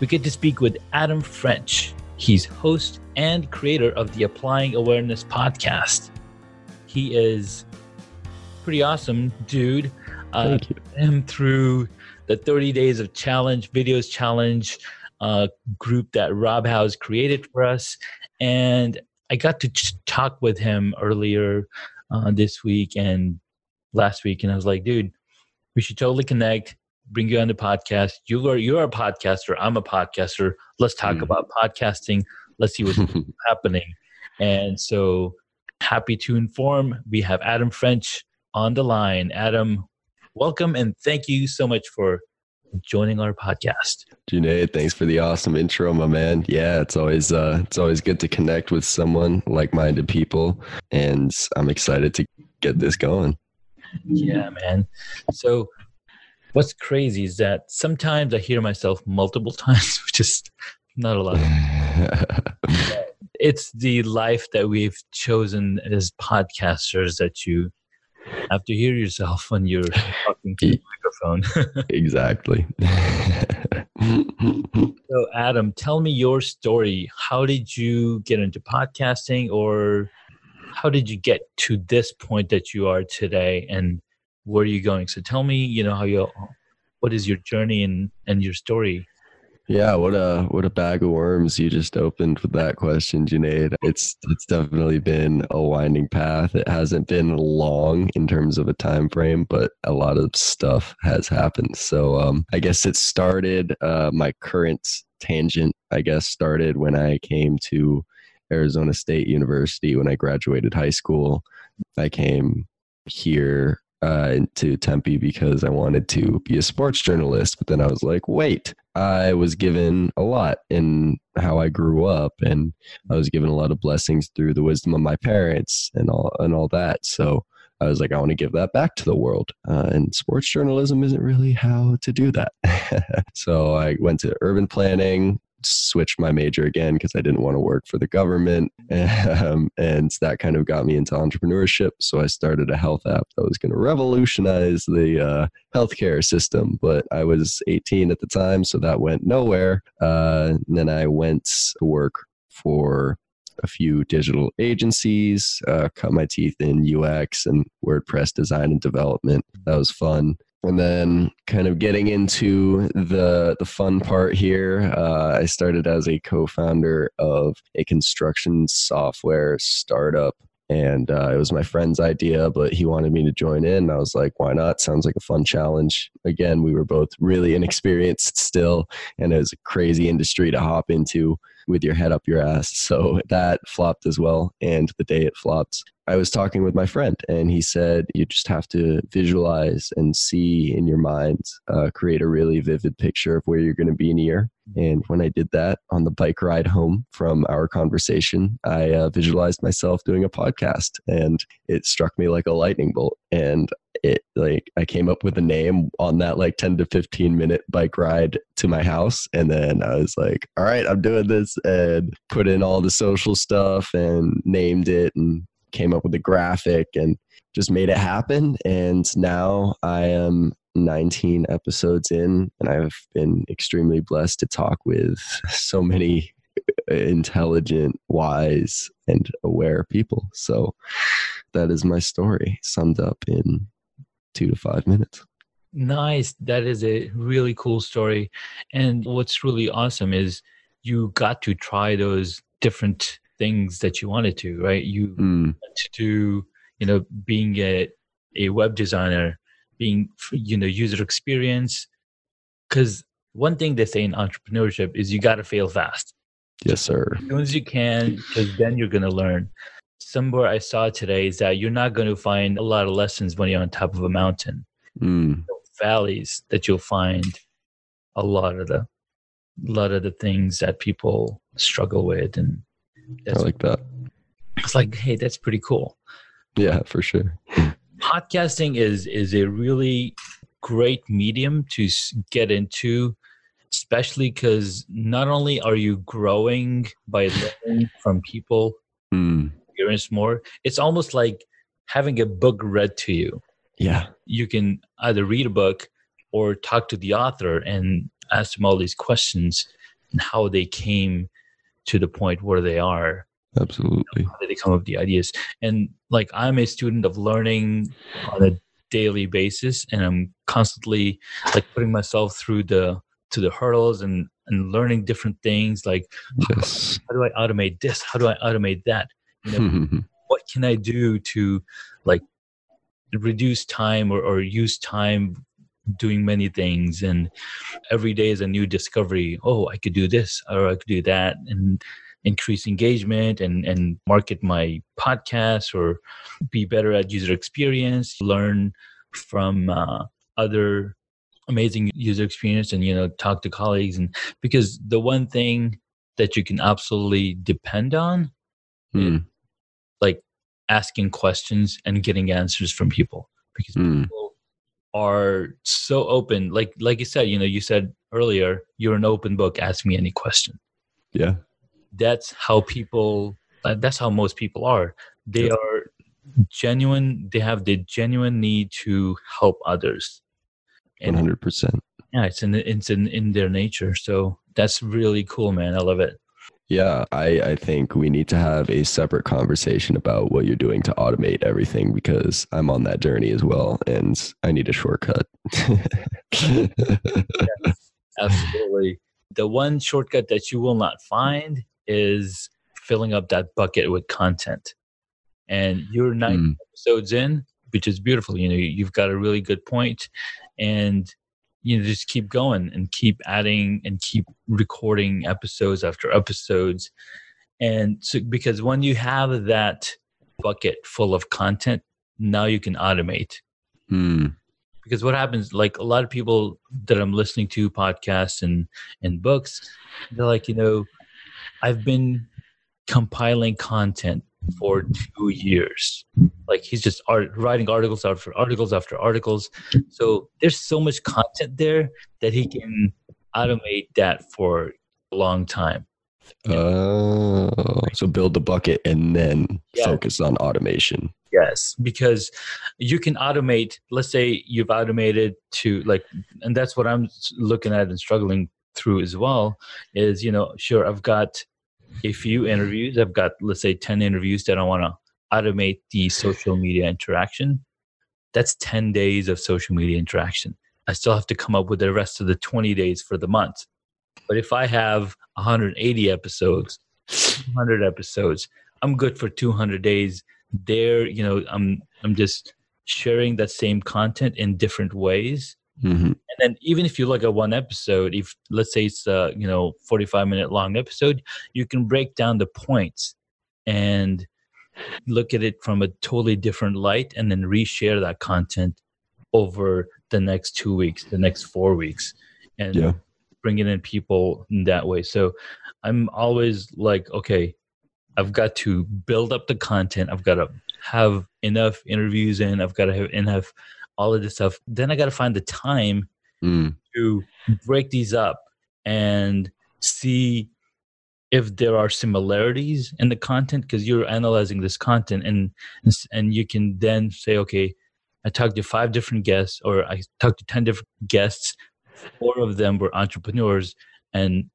we get to speak with Adam French. He's host and creator of the Applying Awareness podcast. He is pretty awesome dude. Uh, Thank you. Him through the 30 Days of Challenge Videos Challenge uh, group that Rob House created for us, and I got to ch- talk with him earlier uh, this week and last week, and I was like, dude, we should totally connect bring you on the podcast. You are you're a podcaster. I'm a podcaster. Let's talk mm. about podcasting. Let's see what's happening. And so happy to inform we have Adam French on the line. Adam, welcome and thank you so much for joining our podcast. Junaid, thanks for the awesome intro, my man. Yeah, it's always uh it's always good to connect with someone like-minded people and I'm excited to get this going. Yeah, man. So what's crazy is that sometimes I hear myself multiple times, which is not a lot. it's the life that we've chosen as podcasters that you have to hear yourself when you're talking to the microphone. exactly. so, Adam, tell me your story. How did you get into podcasting, or how did you get to this point that you are today? And where are you going? So tell me, you know, how you, what is your journey and and your story? Yeah, what a what a bag of worms you just opened with that question, Junaid. It's it's definitely been a winding path. It hasn't been long in terms of a time frame, but a lot of stuff has happened. So um, I guess it started. Uh, my current tangent, I guess, started when I came to Arizona State University when I graduated high school. I came here uh, to Tempe because I wanted to be a sports journalist. But then I was like, wait, I was given a lot in how I grew up, and I was given a lot of blessings through the wisdom of my parents and all and all that. So I was like, I want to give that back to the world. Uh, and sports journalism isn't really how to do that. so I went to urban planning, switched my major again because I didn't want to work for the government. Um, and that kind of got me into entrepreneurship. So I started a health app that was going to revolutionize the uh, healthcare system. But I was 18 at the time, so that went nowhere. Uh, then I went to work for a few digital agencies, uh, cut my teeth in UX and WordPress design and development. That was fun and then kind of getting into the the fun part here uh, i started as a co-founder of a construction software startup and uh, it was my friend's idea but he wanted me to join in. I was like why not? Sounds like a fun challenge. Again we were both really inexperienced still and it was a crazy industry to hop into with your head up your ass so that flopped as well and the day it flopped I was talking with my friend, and he said, You just have to visualize and see in your mind, uh, create a really vivid picture of where you're going to be in a year. And when I did that on the bike ride home from our conversation, I uh, visualized myself doing a podcast, and it struck me like a lightning bolt. And it like I came up with a name on that like 10 to 15 minute bike ride to my house and then I was like all right I'm doing this and put in all the social stuff and named it and came up with a graphic and just made it happen. And now I am 19 episodes in, and I've been extremely blessed to talk with so many intelligent, wise, and aware people. So that is my story summed up in two to five minutes. Nice. That is a really cool story. And what's really awesome is you got to try those different things that you wanted to, right? You mm. to do, you know, being a, a web designer, being, you know, user experience. Because one thing they say in entrepreneurship is you got to fail fast. Yes, sir. As soon as you can, because then you're going to learn. Somewhere I saw today is that you're not going to find a lot of lessons when you're on top of a mountain. Mm. Valleys that you'll find a lot of the a lot of the things that people struggle with and I like that. it's like hey that's pretty cool Yeah, for sure. podcasting is is a really great medium to get into especially because not only are you growing by learning from people Mm, experience more it's almost like having a book read to you yeah. you can either read a book or talk to the author and ask them all these questions and how they came to the point where they are Absolutely. how did they come up with the ideas and like i'm a student of learning on a daily basis and i'm constantly like putting myself through the to the hurdles and and learning different things like Yes. how do i automate this how do i automate that you know what can i do to like reduce time or, or use time doing many things? And every day is a new discovery. Oh i could do this or i could do that and increase engagement and and market my podcast or be better at user experience learn from uh, other amazing user experience and you know talk to colleagues. And because the one thing that you can absolutely depend on Mm, like asking questions and getting answers from people because mm, people are so open. Like like you said you know you said earlier you're an open book ask me any question. Yeah. that's how people that's how most people are. They Yeah. are genuine they have the genuine need to help others. And hundred percent. yeah it's in it's in in their nature. So that's really cool man. I love it Yeah, I, I think we need to have a separate conversation about what you're doing to automate everything because I'm on that journey as well and I need a shortcut. Absolutely. The one shortcut that you will not find is filling up that bucket with content. And you're nine Mm, episodes in, which is beautiful. You know, you've got a really good point, and you know, just keep going and keep adding and keep recording episodes after episodes. And so, because when you have that bucket full of content, now you can automate mm, because what happens like a lot of people that i'm listening to podcasts and and books they're like you know i've been compiling content for two years like he's just art, writing articles after articles after articles so there's so much content there that he can automate that for a long time Oh, so build the bucket and then Yeah. focus on automation. Yes, because you can automate. Let's say you've automated to like, and that's what I'm looking at and struggling through as well. Is you know, sure, I've got a few interviews. I've got let's say ten interviews that I want to automate the social media interaction. That's ten days of social media interaction. I still have to come up with the rest of the twenty days for the month. But if I have 180 episodes, 200 episodes, I'm good for 200 days there you know i'm i'm just sharing that same content in different ways hmm and then even if you look at one episode if let's say it's a you know 45 minute long episode you can break down the points and look at it from a totally different light and then reshare that content over the next two weeks the next four weeks and Yeah. bringing in people in that way. So i'm always like okay i've got to build up the content. I've got to have enough interviews in. I've got to have enough all of this stuff then i got to find the time Mm, to break these up and see if there are similarities in the content because you're analyzing this content and and you can then say okay i talked to five different guests or i talked to 10 different guests. Four of them were entrepreneurs. And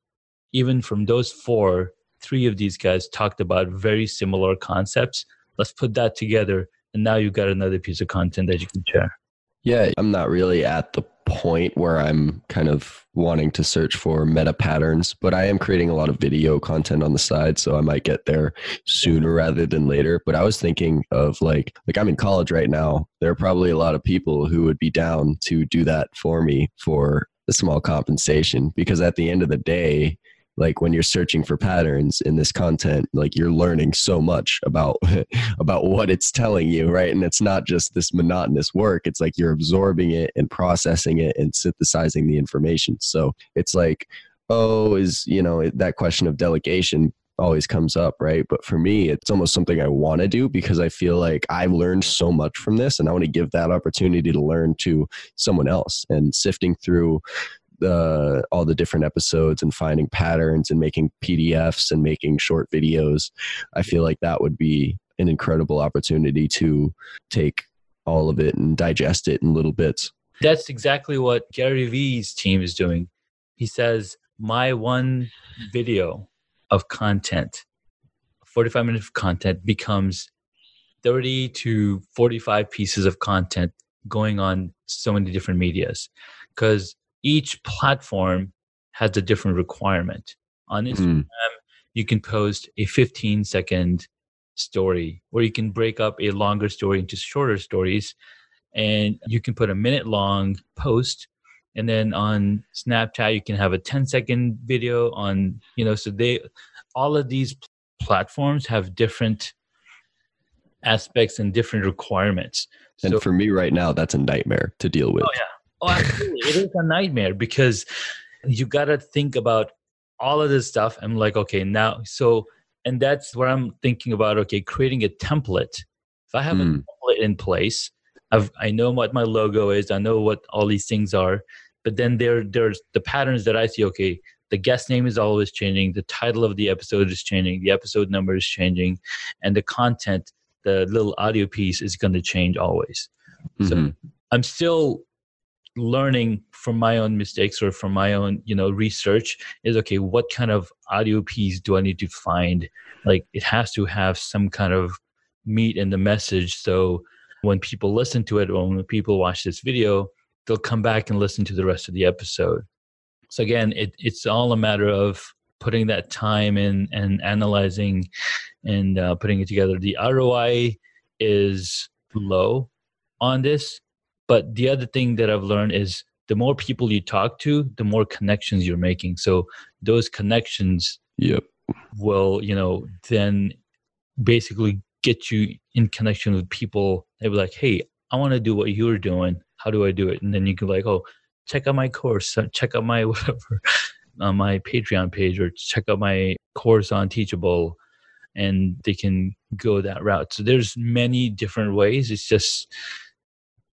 even from those four three of these guys talked about very similar concepts. Let's put that together and now you've got another piece of content that you can share Yeah, I'm not really at the point where I'm kind of wanting to search for meta patterns, but I am creating a lot of video content on the side, so I might get there sooner rather than later. But I was thinking of like like I'm in college right now. There are probably a lot of people who would be down to do that for me for a small compensation because at the end of the day, like when you're searching for patterns in this content like you're learning so much about about what it's telling you right? And it's not just this monotonous work. It's like you're absorbing it and processing it and synthesizing the information. So it's like oh, is, you know, that question of delegation always comes up, right? But for me, it's almost something I want to do because I feel like I've learned so much from this and I want to give that opportunity to learn to someone else. And sifting through the all the different episodes and finding patterns and making PDFs and making short videos. I feel like that would be an incredible opportunity to take all of it and digest it in little bits. That's exactly what Gary Vee's team is doing. He says, My one video of content, 45 minutes of content, becomes 30 to 45 pieces of content going on so many different medias. Because each platform has a different requirement. On hmm. Instagram, mm. you can post a 15 second story, or you can break up a longer story into shorter stories, and you can put a minute long post. And then on Snapchat, you can have a 10 second video on, you know, so they, all of these platforms have different aspects and different requirements. And so, for me right now, that's a nightmare to deal with. Oh, yeah. Oh, absolutely. it is a nightmare because you got to think about all of this stuff. I'm like, okay, now, so, and that's what I'm thinking about. Okay, creating a template. If I have mm. a hmm. template in place, I've, I know what my logo is, I know what all these things are, but then there, there's the patterns that I see. Okay, the guest name is always changing, the title of the episode is changing, the episode number is changing, and the content, the little audio piece is going to change always. Mm-hmm. So I'm still learning from my own mistakes or from my own you know research is okay what kind of audio piece do i need to find? Like it has to have some kind of meat in the message. So when people listen to it or when people watch this video they'll come back and listen to the rest of the episode. So again it, it's all a matter of putting that time in and analyzing and uh, putting it together. The roi is low on this but the other thing that I've learned is the more people you talk to, the more connections you're making. So those connections yep. will, you know, then basically get you in connection with people. They be like, hey, I want to do what you're doing. How do I do it? And then you can like, oh, check out my course, uh, check out my whatever, on my Patreon page, or check out my course on Teachable, and they can go that route. So there's many different ways. It's just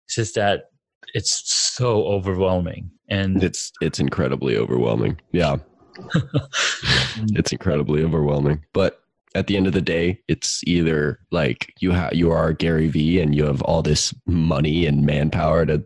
it's just that it's so overwhelming and it's it's incredibly overwhelming. Yeah. it's incredibly overwhelming. But at the end of the day, it's either like you have you are Gary Vee and you have all this money and manpower to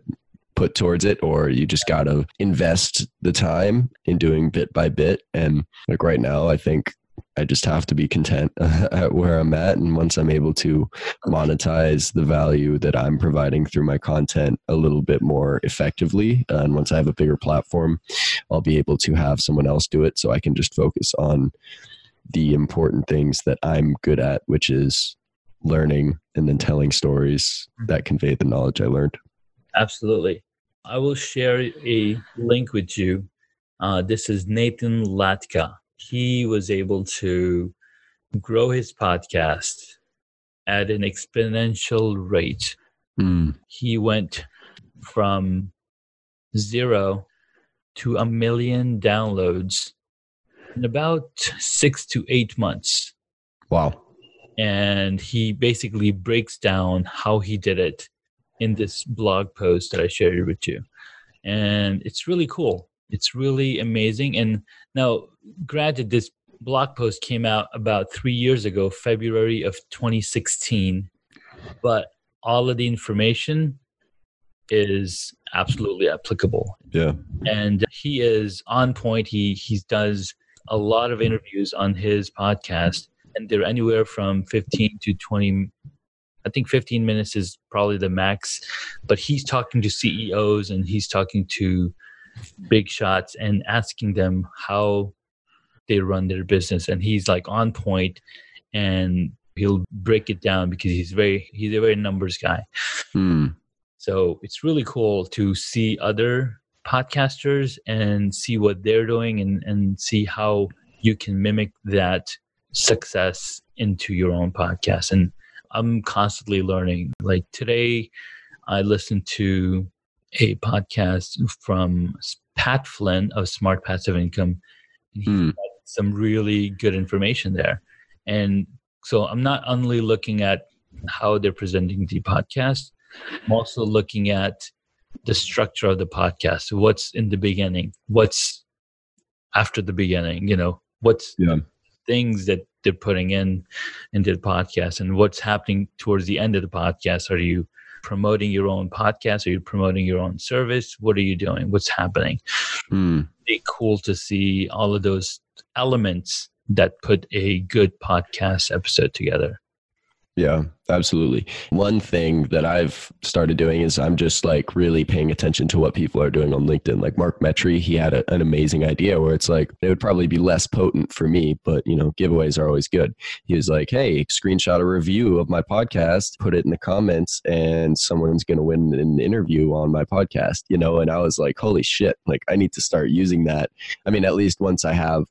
put towards it or you just got to invest the time in doing bit by bit and like right now I think I just have to be content at where I'm at. And once I'm able to monetize the value that I'm providing through my content a little bit more effectively, and once I have a bigger platform, I'll be able to have someone else do it so I can just focus on the important things that I'm good at, which is learning and then telling stories that convey the knowledge I learned. Absolutely. I will share a link with you. Uh, this is Nathan Latka he was able to grow his podcast at an exponential rate. Mm. He went from zero to a million downloads in about six to eight months. Wow. And he basically breaks down how he did it in this blog post that I shared with you. And it's really cool. It's really amazing. And now, granted, this blog post came out about three years ago, February of 2016, but all of the information is absolutely applicable. Yeah. And he is on point. He he does a lot of interviews on his podcast, and they're anywhere from 15 to 20. I think 15 minutes is probably the max, but he's talking to CEOs and he's talking to big shots and asking them how they run their business. And he's like on point and he'll break it down because he's very he's a very numbers guy. Hmm. so it's really cool to see other podcasters and see what they're doing and and see how you can mimic that success into your own podcast. And i'm constantly learning. Like today i listened to a podcast from Pat Flynn of Smart Passive Income, He Hmm. got some really good information there. And so I'm not only looking at how they're presenting the podcast, I'm also looking at the structure of the podcast. What's in the beginning? What's after the beginning? You know, what's Yeah. things that they're putting in into the podcast and what's happening towards the end of the podcast are you promoting your own podcast? Are you promoting your own service? What are you doing? What's happening? Hmm. really cool to see all of those elements that put a good podcast episode together Yeah, absolutely. One thing that I've started doing is I'm just like really paying attention to what people are doing on LinkedIn. Like Mark Metry, he had a, an amazing idea where it's like it would probably be less potent for me, but you know, giveaways are always good. He was like, "Hey, screenshot a review of my podcast, put it in the comments, and someone's going to win an interview on my podcast." You know, and I was like, "Holy shit! Like I need to start using that." I mean, at least once I have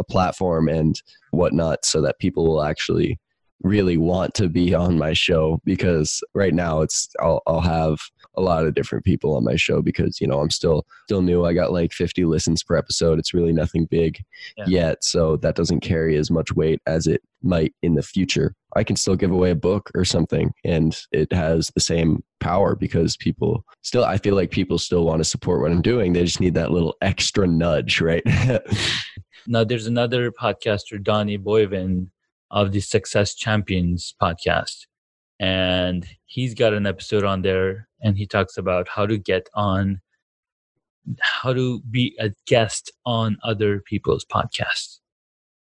a platform and whatnot, so that people will actually really want to be on my show because right now it's I'll, I'll have a lot of different people on my show because you know I'm still still new. I got like 50 listens per episode. It's really nothing big Yeah. yet so that doesn't carry as much weight as it might in the future. I can still give away a book or something and it has the same power because people still I feel like people still want to support what I'm doing. They just need that little extra nudge right? Now there's another podcaster donnie boivin of the success champions podcast and he's got an episode on there and he talks about how to get on how to be a guest on other people's podcasts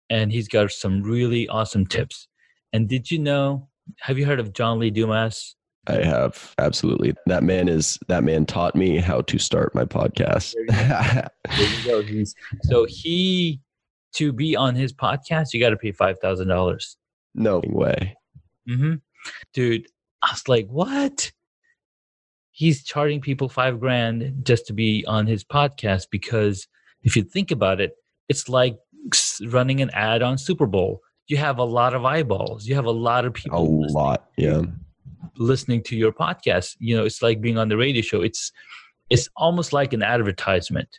and he's got some really awesome tips and did you know have you heard of john lee dumas I have absolutely. That man is that man taught me how to start my podcast. There you go. He's so he to be on his podcast, you got to pay five thousand dollars. no way. Mm-hmm. Dude, I was like, what? He's charging people five grand just to be on his podcast because if you think about it, it's like running an ad on Super Bowl. You have a lot of eyeballs. You have a lot of people listening lot. Yeah. listening to your podcast you know it's like being on the radio show it's it's almost like an advertisement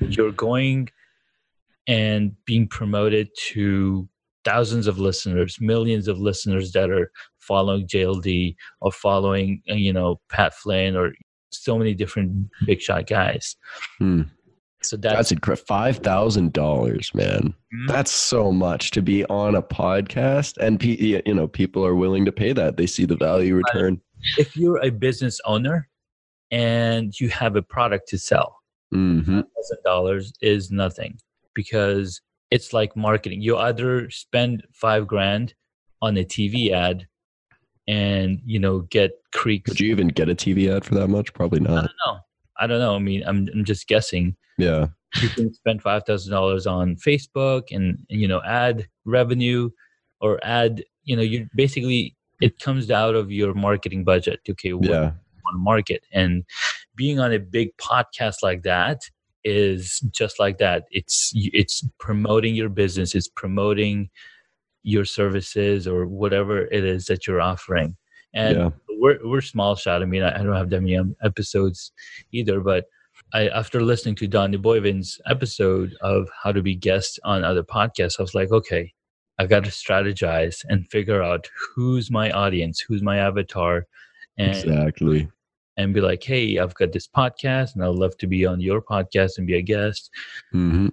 you're going and being promoted to thousands of listeners millions of listeners that are following jld or following uh, you know pat flynn or so many different big shot guys Hmm. so That's that's, incredible. Five thousand dollars, man. Mhm. That's so much to be on a podcast, and pe- you know people are willing to pay that. They see the value return. if you're a business owner and you have a product to sell hmm thousand dollars is nothing because it's like marketing. You either spend five grand on a TV ad and you know get creeks. Could you even get a TV ad for that much? Probably not. I don't know. I don't know. I mean, I'm I'm just guessing. Yeah. You can spend five thousand dollars on Facebook and you know ad revenue or ad. You know, you basically it comes out of your marketing budget. Okay, what Yeah. on market and being on a big podcast like that is just like that. It's it's promoting your business. It's promoting your services or whatever it is that you're offering. And Yeah. we're we're small shot. I mean i, I don't have that many um, episodes either but I, after listening to Donnie Boivin's episode of how to be guest on other podcasts, I was like, okay, I've got to strategize and figure out who's my audience, who's my avatar, and Exactly. And be like, hey, I've got this podcast and I'd love to be on your podcast and be a guest. hmm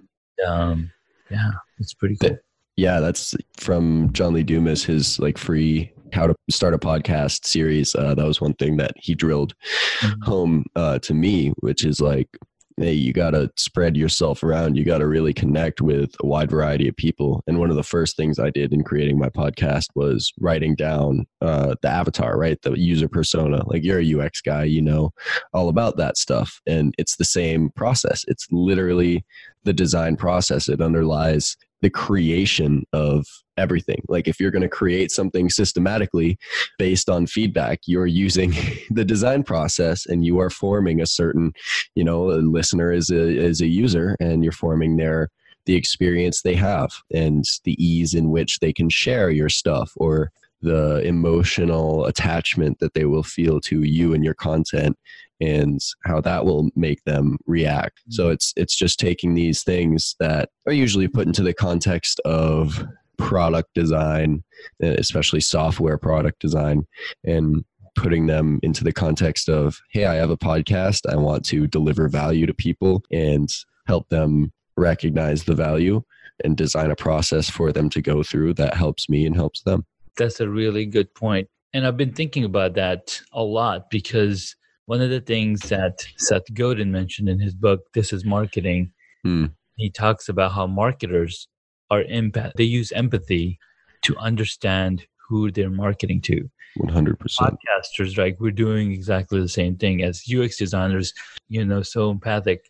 Um, yeah, it's pretty cool. Yeah, that's from John Lee Dumas, his like free how to start a podcast series. Uh, that was one thing that he drilled Mhm. home uh, to me, which is like, hey, you got to spread yourself around. You got to really connect with a wide variety of people. And one of the first things I did in creating my podcast was writing down uh, the avatar, right? The user persona. Like you're a UX guy, you know all about that stuff. And it's the same process. It's literally the design process. It underlies the creation of everything. Like if you're going to create something systematically based on feedback, you're using the design process and you are forming a certain, you know, a listener is a is a user and you're forming their the experience they have and the ease in which they can share your stuff or the emotional attachment that they will feel to you and your content and how that will make them react. So Mm-hmm. it's it's just taking these things that are usually put into the context of product design, uh, especially software product design, and putting them into the context of, hey, I have a podcast. I want to deliver value to people and help them recognize the value and design a process for them to go through that helps me and helps them. That's a really good point. And I've been thinking about that a lot because one of the things that Seth Godin mentioned in his book, This is Marketing, Hmm. he talks about how marketers are empath they use empathy to understand who they're marketing to. 100%. Podcasters, like we're doing exactly the same thing as UX designers, you know, so empathic,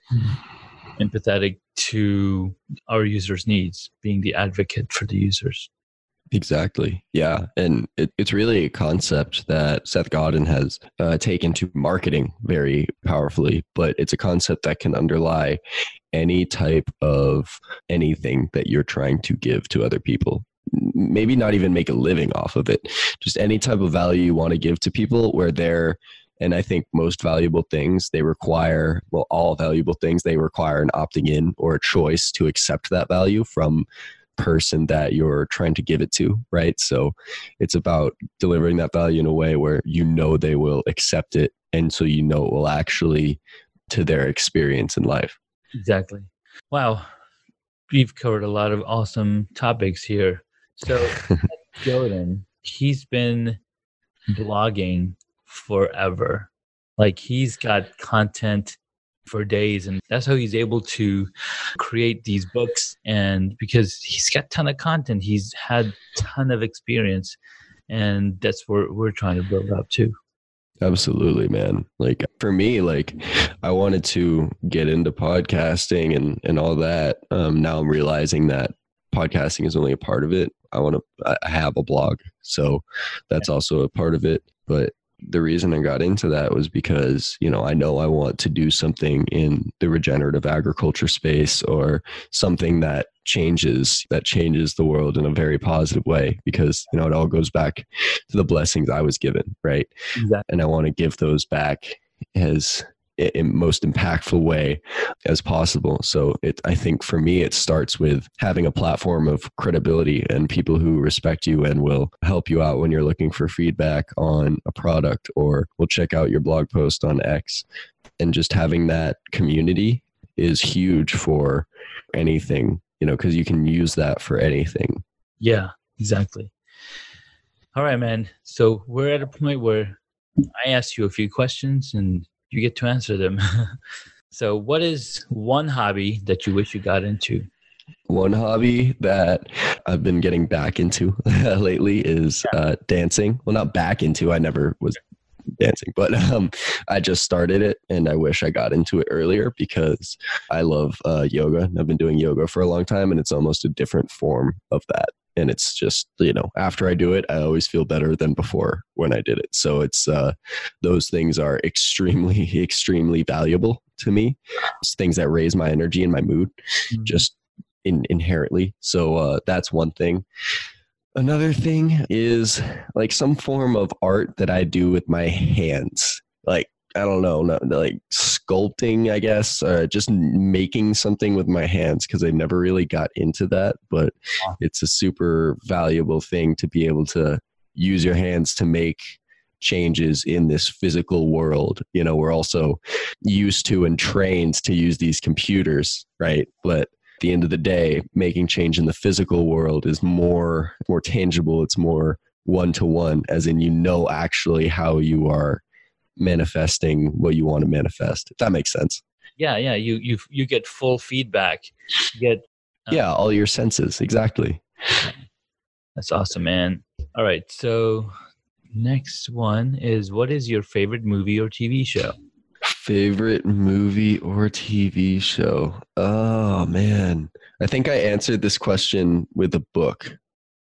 empathetic to our users' needs, being the advocate for the users. Exactly. Yeah. And it, it's really a concept that Seth Godin has uh, taken to marketing very powerfully, but it's a concept that can underlie any type of anything that you're trying to give to other people. Maybe not even make a living off of it, just any type of value you want to give to people where they're and I think most valuable things, they require, well, all valuable things, they require an opting in or a choice to accept that value from person that you're trying to give it to, right? So it's about delivering that value in a way where you know they will accept it. And so you know it will actually to their experience in life. Exactly. Wow. We've covered a lot of awesome topics here. So, Jordan, he's been blogging forever. Like, he's got content for days, and that's how he's able to create these books. And because he's got ton of content, he's had ton of experience, and that's what we're trying to build up too. Absolutely, man. Like for me, like I wanted to get into podcasting and and all that. Um, now I'm realizing that podcasting is only a part of it. I want to I have a blog, so that's also a part of it. But the reason I got into that was because you know I know I want to do something in the regenerative agriculture space or something that changes that changes the world in a very positive way because you know it all goes back to the blessings I was given, right? Exactly. and I want to give those back as most impactful way as possible. So it I think for me it starts with having a platform of credibility and people who respect you and will help you out when you're looking for feedback on a product or will check out your blog post on X and just having that community is huge for anything, you know, cuz you can use that for anything. Yeah, exactly. All right, man. So we're at a point where I ask you a few questions and you get to answer them. so, what is one hobby that you wish you got into? One hobby that I've been getting back into lately is uh, dancing. Well, not back into. I never was dancing, but um, I just started it, and I wish I got into it earlier because I love uh, yoga. I've been doing yoga for a long time, and it's almost a different form of that. And it's just you know, after I do it, I always feel better than before when I did it. So it's uh, those things are extremely, extremely valuable to me. It's things that raise my energy and my mood just in, inherently. So uh, that's one thing. Another thing is like some form of art that I do with my hands. Like I don't know, not, like sculpting, I guess, uh, just making something with my hands because I never really got into that. But Wow. it's a super valuable thing to be able to use your hands to make changes in this physical world. You know, we're also used to and trained to use these computers, right? But at the end of the day, making change in the physical world is more more tangible. It's more one to one, as in you know actually how you are manifesting what you want to manifest. If that makes sense. yeah, yeah. You you you get full feedback. You get Uh, Yeah, all your senses. Exactly. that's awesome, man. All right, so next one is what is your favorite movie or TV show? Favorite movie or TV show? Oh man. I think I answered this question with a book.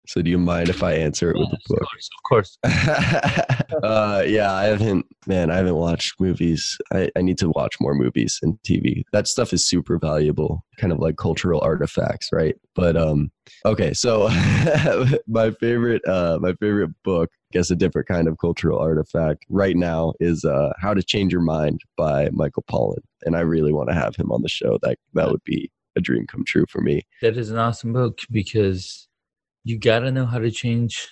So do you mind if I answer it with a Yes, book? Of course, of course. uh, yeah, I haven't, man, I haven't watched movies. I, I need to watch more movies and TV. That stuff is super valuable, kind of like cultural artifacts, right? But um, okay, so my favorite, uh, my favorite book guess a different kind of cultural artifact right now is uh, How to Change Your Mind by Michael Pollan. And I really want to have him on the show. That that would be a dream come true for me. That is an awesome book because you got to know how to change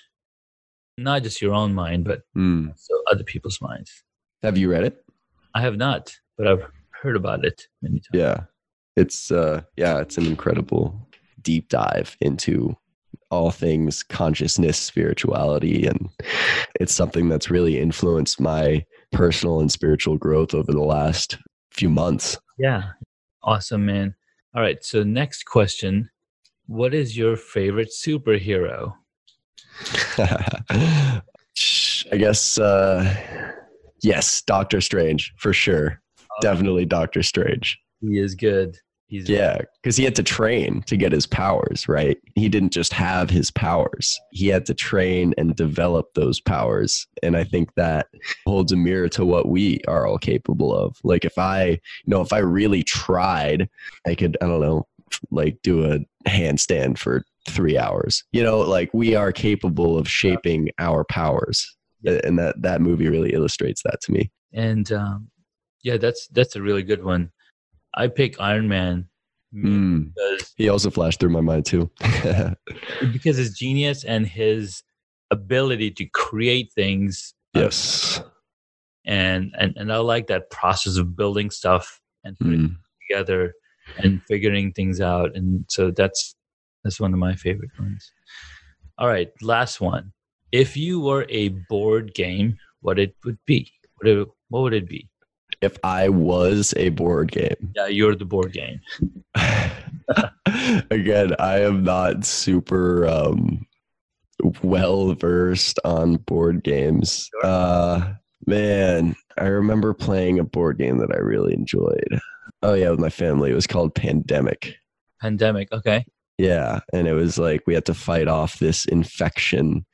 not just your own mind, but Mm. other people's minds. Have you read it? I have not, but I've heard about it many times. Yeah. It's uh yeah, it's an incredible deep dive into all things consciousness, spirituality and it's something that's really influenced my personal and spiritual growth over the last few months. Yeah. Awesome, man. All right. So, next question What is your favorite superhero? I guess uh yes, Doctor Strange for sure. Definitely Doctor Strange. He is good. He's Yeah, because he had to train to get his powers, right? He didn't just have his powers. He had to train and develop those powers. And I think that holds a mirror to what we are all capable of. Like if I, you know, if I really tried, I could, I don't know, like do a handstand for three hours. You know, like we are capable of shaping our powers. And that that movie really illustrates that to me. And um, yeah, that's that's a really good one. I pick Iron Man Mm. because He also flashed through my mind too. because his genius and his ability to create things yes. and and and I like that process of building stuff and putting Mm. it together and figuring things out and so that's that's one of my favorite ones. All right, last one. If you were a board game, what it would be? What it, what would it be? If I was a board game, Yeah, you're the board game. again, I am not super um, well versed on board games. Uh, man, I remember playing a board game that I really enjoyed. Oh yeah, with my family. It was called Pandemic. Pandemic. Okay. Yeah, and it was like we had to fight off this infection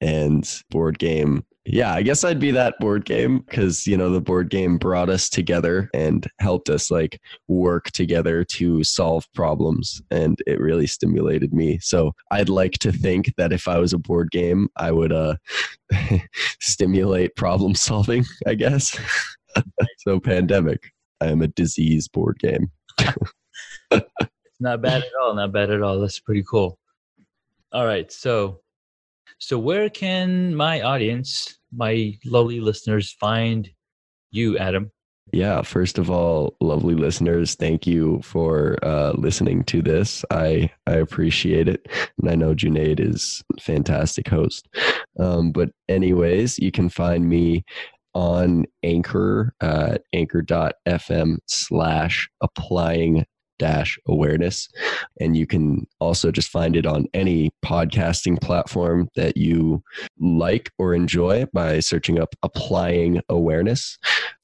and board game. Yeah, I guess I'd be that board game because you know the board game brought us together and helped us like work together to solve problems, and it really stimulated me. So I'd like to think that if I was a board game, I would uh stimulate problem solving. I guess. so pandemic. I am a disease board game. It's not bad at all. Not bad at all. That's pretty cool. All right. So, so where can my audience, my lovely listeners, find you, Adam? Yeah, first of all, lovely listeners, thank you for uh, listening to this. I I appreciate it, and I know Junaid is a fantastic host. Um, but anyways, you can find me on Anchor at anchor.fm slash applying dash awareness. And you can also just find it on any podcasting platform that you like or enjoy by searching up applying awareness.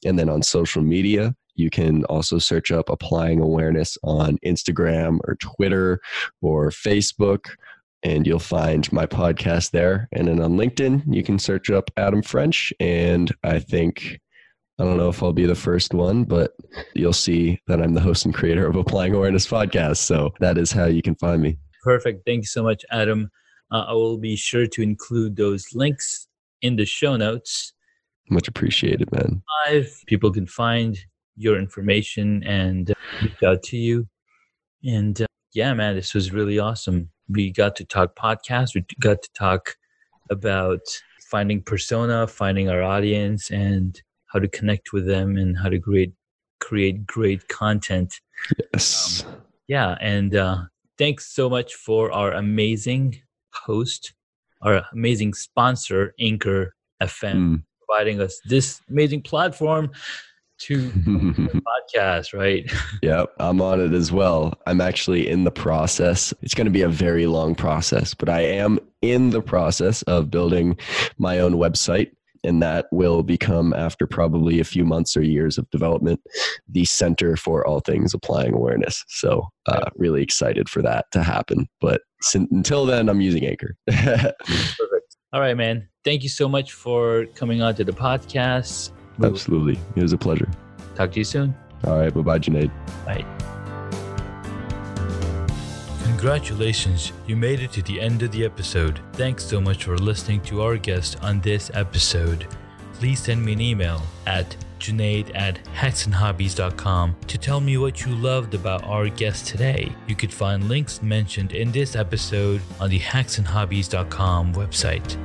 And then on social media, you can also search up applying awareness on Instagram or Twitter or Facebook, and you'll find my podcast there. And then on LinkedIn, you can search up Adam French. And I think, I don't know if I'll be the first one, but you'll see that I'm the host and creator of Applying Awareness Podcast. So that is how you can find me. Perfect. Thank you so much, Adam. Uh, I will be sure to include those links in the show notes. Much appreciated, man. Five people can find your information and reach out to you. And uh, yeah, man, this was really awesome. We got to talk podcast. We got to talk about finding persona, finding our audience, and how to connect with them and how to create create great content. Yes. Yeah, and uh, thanks so much for our amazing host, our amazing sponsor, Anchor FM, providing us this amazing platform to Mm. podcast. Right? Yep, I'm on it as well. I'm actually in the process. It's going to be a very long process, but I am in the process of building my own website. And that will become, after probably a few months or years of development, the center for all things applying awareness. So, uh, really excited for that to happen. But sin- until then, I'm using Anchor. Perfect. All right, man. Thank you so much for coming on to the podcast. We will Absolutely. It was a pleasure. talk to you soon. All right. Bye bye, Junaid. Bye. Congratulations, you made it to the end of the episode. Thanks so much for listening to our guest on this episode. Please send me an email at Junaid at hacksandhobbies.com to tell me what you loved about our guest today. You could find links mentioned in this episode on the hacksandhobbies.com website.